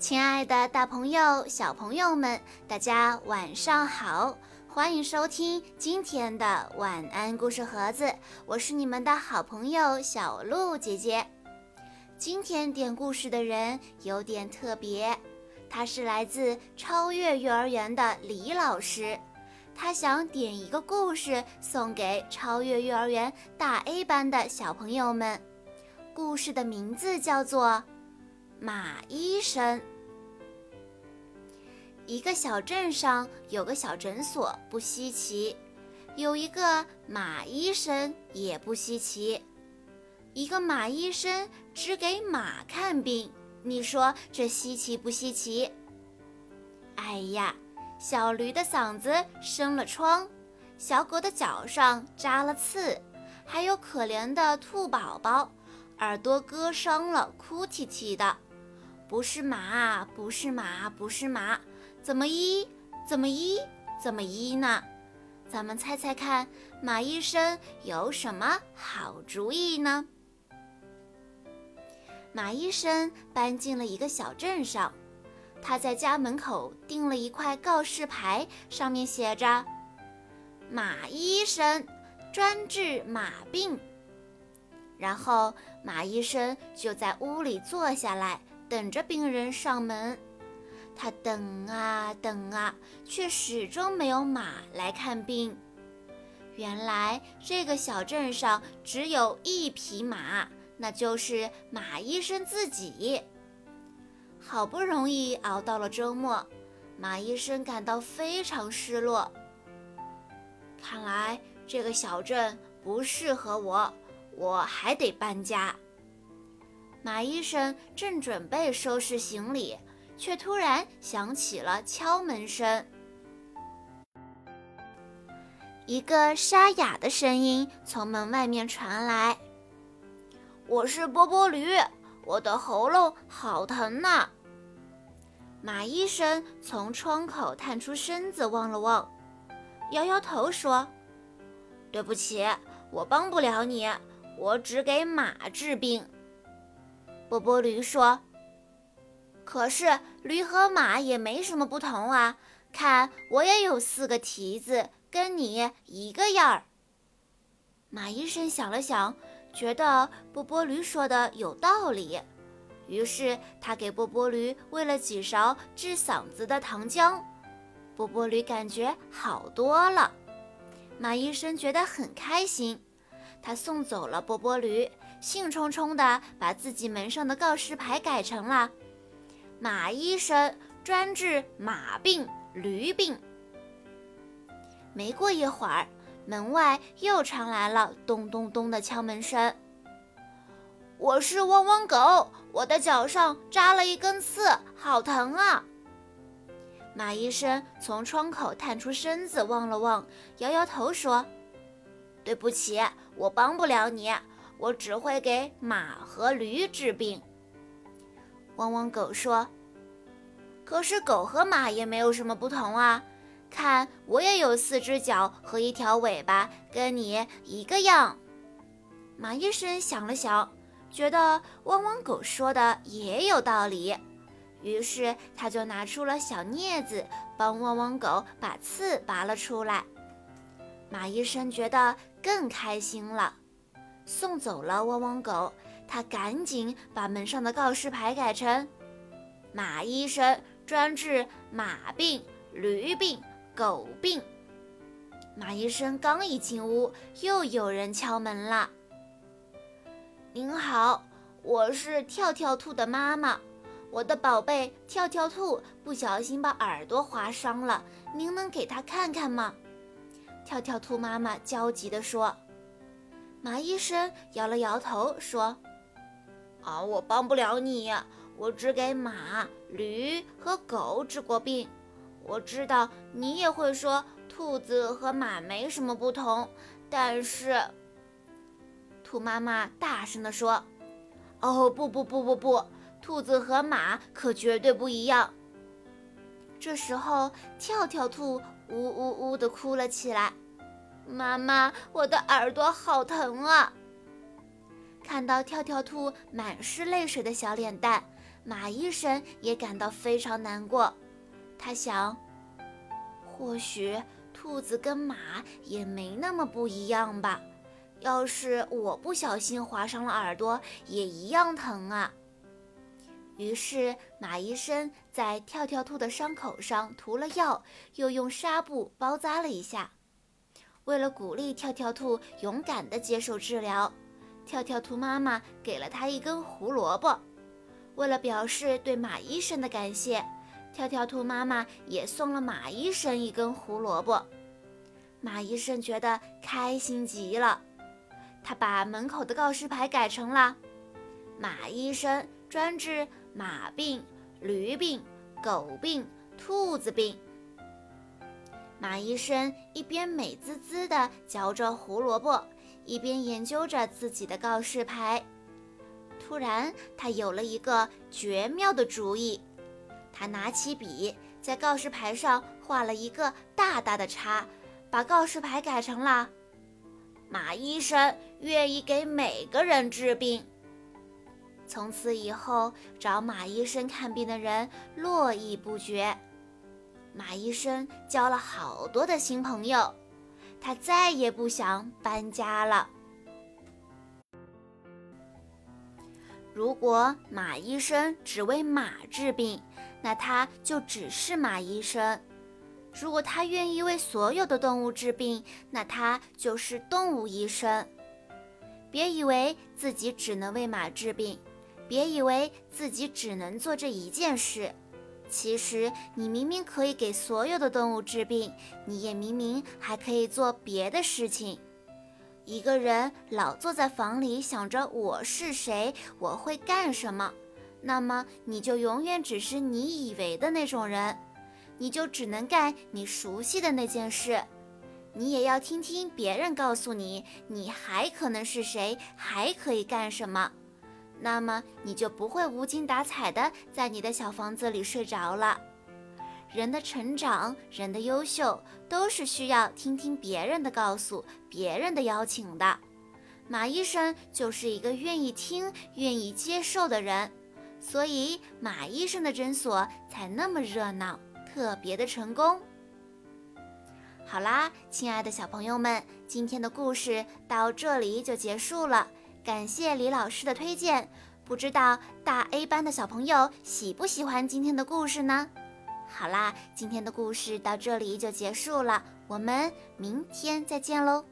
亲爱的，大朋友、小朋友们，大家晚上好！欢迎收听今天的晚安故事盒子，我是你们的好朋友小鹿姐姐。今天点故事的人有点特别，他是来自超越幼儿园的李老师，他想点一个故事送给超越幼儿园大 A 班的小朋友们。故事的名字叫做。马医生，一个小镇上有个小诊所，不稀奇；有一个马医生也不稀奇。一个马医生只给马看病，你说这稀奇不稀奇？哎呀，小驴的嗓子生了疮，小狗的脚上扎了刺，还有可怜的兔宝宝，耳朵割伤了，哭啼啼的。不是马，不是马，不是马，怎么医？怎么医？怎么医呢？咱们猜猜看，马医生有什么好主意呢？马医生搬进了一个小镇上，他在家门口钉了一块告示牌，上面写着：“马医生专治马病。”然后马医生就在屋里坐下来。等着病人上门，他等啊等啊，却始终没有马来看病。原来这个小镇上只有一匹马，那就是马医生自己。好不容易熬到了周末，马医生感到非常失落。看来这个小镇不适合我，我还得搬家。马医生正准备收拾行李，却突然响起了敲门声。一个沙哑的声音从门外面传来：“我是波波驴，我的喉咙好疼呐。”马医生从窗口探出身子望了望，摇摇头说：“对不起，我帮不了你，我只给马治病。”波波驴说：“可是驴和马也没什么不同啊，看我也有四个蹄子，跟你一个样儿。”马医生想了想，觉得波波驴说的有道理，于是他给波波驴喂了几勺治嗓子的糖浆，波波驴感觉好多了。马医生觉得很开心，他送走了波波驴。兴冲冲地把自己门上的告示牌改成了“马医生专治马病、驴病”。没过一会儿，门外又传来了咚咚咚的敲门声。“我是汪汪狗，我的脚上扎了一根刺，好疼啊！”马医生从窗口探出身子望了望，摇摇头说：“对不起，我帮不了你。”我只会给马和驴治病。汪汪狗说：“可是狗和马也没有什么不同啊！看，我也有四只脚和一条尾巴，跟你一个样。”马医生想了想，觉得汪汪狗说的也有道理，于是他就拿出了小镊子，帮汪汪狗把刺拔了出来。马医生觉得更开心了。送走了汪汪狗，他赶紧把门上的告示牌改成“马医生专治马病、驴病、狗病”。马医生刚一进屋，又有人敲门了。“您好，我是跳跳兔的妈妈，我的宝贝跳跳兔不小心把耳朵划伤了，您能给他看看吗？”跳跳兔妈妈焦急地说。马医生摇了摇头，说：“啊，我帮不了你，我只给马、驴和狗治过病。我知道你也会说兔子和马没什么不同，但是……”兔妈妈大声地说：“哦，不不不不不，兔子和马可绝对不一样。”这时候，跳跳兔呜呜呜地哭了起来。妈妈，我的耳朵好疼啊！看到跳跳兔满是泪水的小脸蛋，马医生也感到非常难过。他想，或许兔子跟马也没那么不一样吧。要是我不小心划伤了耳朵，也一样疼啊。于是马医生在跳跳兔的伤口上涂了药，又用纱布包扎了一下。为了鼓励跳跳兔勇敢地接受治疗，跳跳兔妈妈给了他一根胡萝卜。为了表示对马医生的感谢，跳跳兔妈妈也送了马医生一根胡萝卜。马医生觉得开心极了。他把门口的告示牌改成了：“马医生专治马病、驴病、狗病、兔子病。”马医生一边美滋滋地嚼着胡萝卜，一边研究着自己的告示牌。突然，他有了一个绝妙的主意。他拿起笔，在告示牌上画了一个大大的叉，把告示牌改成了。马医生愿意给每个人治病。从此以后，找马医生看病的人络绎不绝。马医生交了好多的新朋友，他再也不想搬家了。如果马医生只为马治病，那他就只是马医生。如果他愿意为所有的动物治病，那他就是动物医生。别以为自己只能为马治病，别以为自己只能做这一件事。其实你明明可以给所有的动物治病，你也明明还可以做别的事情。一个人老坐在房里想着我是谁，我会干什么，那么你就永远只是你以为的那种人。你就只能干你熟悉的那件事，你也要听听别人告诉你，你还可能是谁，还可以干什么，那么你就不会无精打采的在你的小房子里睡着了。人的成长，人的优秀，都是需要听听别人的告诉，别人的邀请的。马医生就是一个愿意听、愿意接受的人，所以马医生的诊所才那么热闹。特别的成功。好啦，亲爱的小朋友们，今天的故事到这里就结束了。感谢李老师的推荐。不知道大 A 班的小朋友喜不喜欢今天的故事呢？好啦，今天的故事到这里就结束了，我们明天再见喽。